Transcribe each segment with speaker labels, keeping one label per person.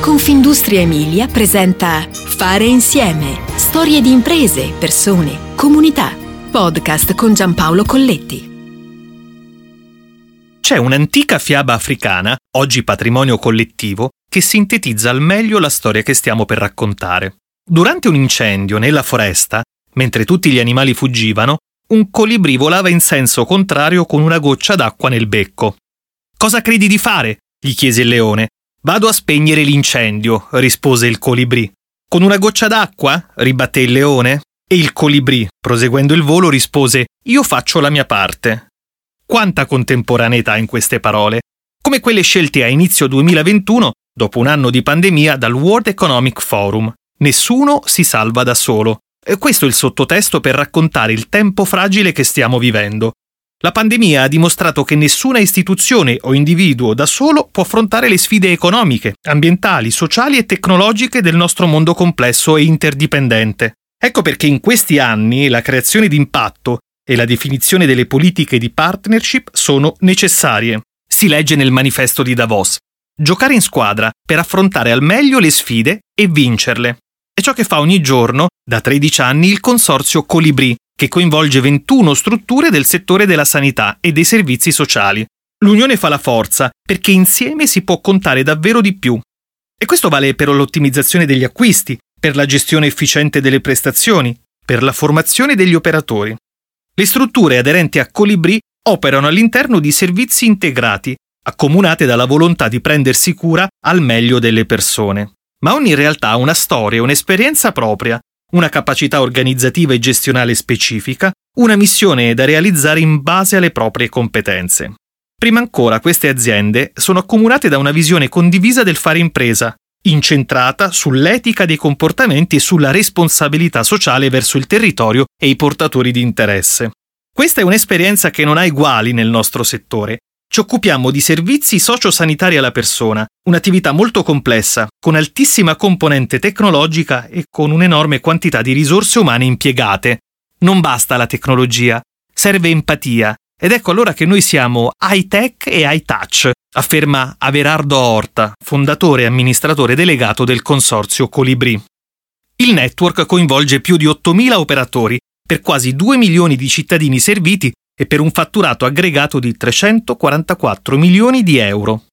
Speaker 1: Confindustria Emilia presenta Fare insieme. Storie di imprese, persone, comunità. Podcast con Giampaolo Colletti.
Speaker 2: C'è un'antica fiaba africana, oggi patrimonio collettivo, che sintetizza al meglio la storia che stiamo per raccontare. Durante un incendio nella foresta, mentre tutti gli animali fuggivano, un colibrì volava in senso contrario con una goccia d'acqua nel becco. Cosa credi di fare? gli chiese il leone. Vado a spegnere l'incendio, rispose il colibrì. Con una goccia d'acqua? ribatté il leone. E il colibrì, proseguendo il volo, rispose Io faccio la mia parte. Quanta contemporaneità in queste parole, come quelle scelte a inizio 2021, dopo un anno di pandemia, dal World Economic Forum. Nessuno si salva da solo. E questo è il sottotesto per raccontare il tempo fragile che stiamo vivendo. La pandemia ha dimostrato che nessuna istituzione o individuo da solo può affrontare le sfide economiche, ambientali, sociali e tecnologiche del nostro mondo complesso e interdipendente. Ecco perché in questi anni la creazione di impatto e la definizione delle politiche di partnership sono necessarie. Si legge nel manifesto di Davos. Giocare in squadra per affrontare al meglio le sfide e vincerle. È ciò che fa ogni giorno, da 13 anni, il consorzio Colibri, che coinvolge 21 strutture del settore della sanità e dei servizi sociali. L'unione fa la forza, perché insieme si può contare davvero di più. E questo vale per l'ottimizzazione degli acquisti, per la gestione efficiente delle prestazioni, per la formazione degli operatori. Le strutture aderenti a Colibri operano all'interno di servizi integrati, accomunate dalla volontà di prendersi cura al meglio delle persone. Ma ogni realtà ha una storia un'esperienza propria una capacità organizzativa e gestionale specifica, una missione da realizzare in base alle proprie competenze. Prima ancora, queste aziende sono accomunate da una visione condivisa del fare impresa, incentrata sull'etica dei comportamenti e sulla responsabilità sociale verso il territorio e i portatori di interesse. Questa è un'esperienza che non ha eguali nel nostro settore ci occupiamo di servizi sociosanitari alla persona, un'attività molto complessa, con altissima componente tecnologica e con un'enorme quantità di risorse umane impiegate. Non basta la tecnologia, serve empatia. Ed ecco allora che noi siamo high tech e high touch, afferma Averardo Orta, fondatore e amministratore delegato del consorzio Colibri. Il network coinvolge più di 8.000 operatori per quasi 2 milioni di cittadini serviti e per un fatturato aggregato di 344 milioni di euro.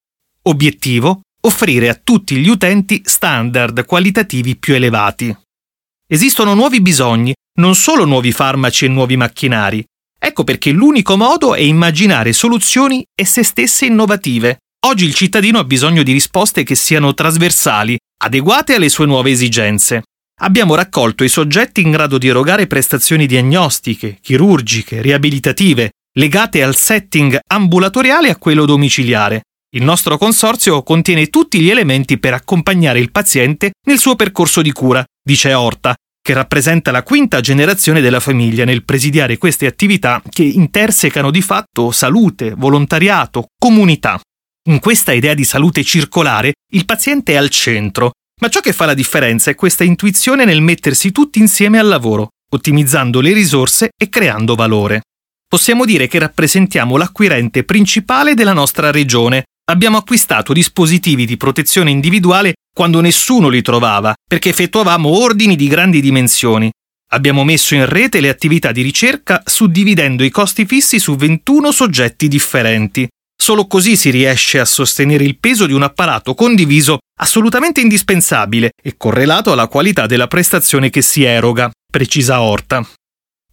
Speaker 2: Obiettivo? Offrire a tutti gli utenti standard qualitativi più elevati. Esistono nuovi bisogni, non solo nuovi farmaci e nuovi macchinari. Ecco perché l'unico modo è immaginare soluzioni e se stesse innovative. Oggi il cittadino ha bisogno di risposte che siano trasversali, adeguate alle sue nuove esigenze. Abbiamo raccolto i soggetti in grado di erogare prestazioni diagnostiche, chirurgiche, riabilitative, legate al setting ambulatoriale a quello domiciliare. Il nostro consorzio contiene tutti gli elementi per accompagnare il paziente nel suo percorso di cura, dice Orta, che rappresenta la quinta generazione della famiglia nel presidiare queste attività che intersecano di fatto salute, volontariato, comunità. In questa idea di salute circolare il paziente è al centro ma ciò che fa la differenza è questa intuizione nel mettersi tutti insieme al lavoro, ottimizzando le risorse e creando valore. Possiamo dire che rappresentiamo l'acquirente principale della nostra regione. Abbiamo acquistato dispositivi di protezione individuale quando nessuno li trovava, perché effettuavamo ordini di grandi dimensioni. Abbiamo messo in rete le attività di ricerca suddividendo i costi fissi su 21 soggetti differenti. Solo così si riesce a sostenere il peso di un apparato condiviso assolutamente indispensabile e correlato alla qualità della prestazione che si eroga, precisa Orta.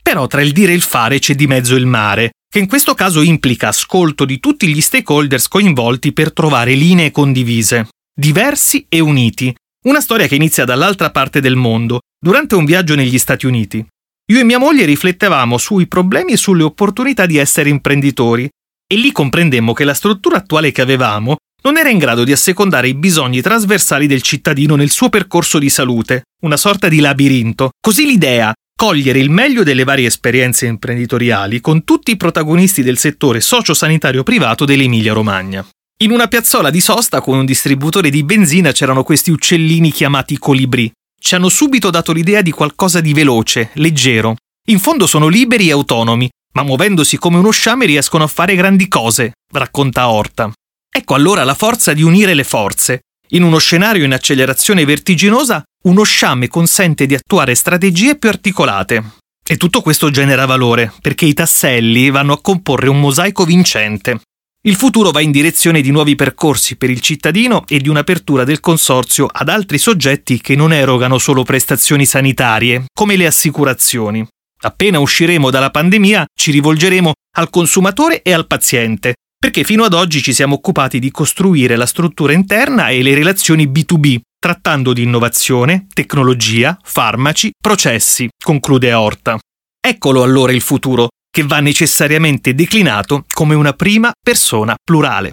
Speaker 2: Però tra il dire e il fare c'è di mezzo il mare, che in questo caso implica ascolto di tutti gli stakeholders coinvolti per trovare linee condivise, diversi e uniti. Una storia che inizia dall'altra parte del mondo, durante un viaggio negli Stati Uniti. Io e mia moglie riflettevamo sui problemi e sulle opportunità di essere imprenditori e lì comprendemmo che la struttura attuale che avevamo non era in grado di assecondare i bisogni trasversali del cittadino nel suo percorso di salute, una sorta di labirinto. Così l'idea, cogliere il meglio delle varie esperienze imprenditoriali con tutti i protagonisti del settore sociosanitario privato dell'Emilia-Romagna. In una piazzola di sosta con un distributore di benzina c'erano questi uccellini chiamati colibrì. Ci hanno subito dato l'idea di qualcosa di veloce, leggero. In fondo sono liberi e autonomi, ma muovendosi come uno sciame riescono a fare grandi cose, racconta Horta. Ecco allora la forza di unire le forze. In uno scenario in accelerazione vertiginosa, uno sciame consente di attuare strategie più articolate. E tutto questo genera valore, perché i tasselli vanno a comporre un mosaico vincente. Il futuro va in direzione di nuovi percorsi per il cittadino e di un'apertura del consorzio ad altri soggetti che non erogano solo prestazioni sanitarie, come le assicurazioni. Appena usciremo dalla pandemia ci rivolgeremo al consumatore e al paziente, perché fino ad oggi ci siamo occupati di costruire la struttura interna e le relazioni B2B, trattando di innovazione, tecnologia, farmaci, processi, conclude Horta. Eccolo allora il futuro, che va necessariamente declinato come una prima persona plurale.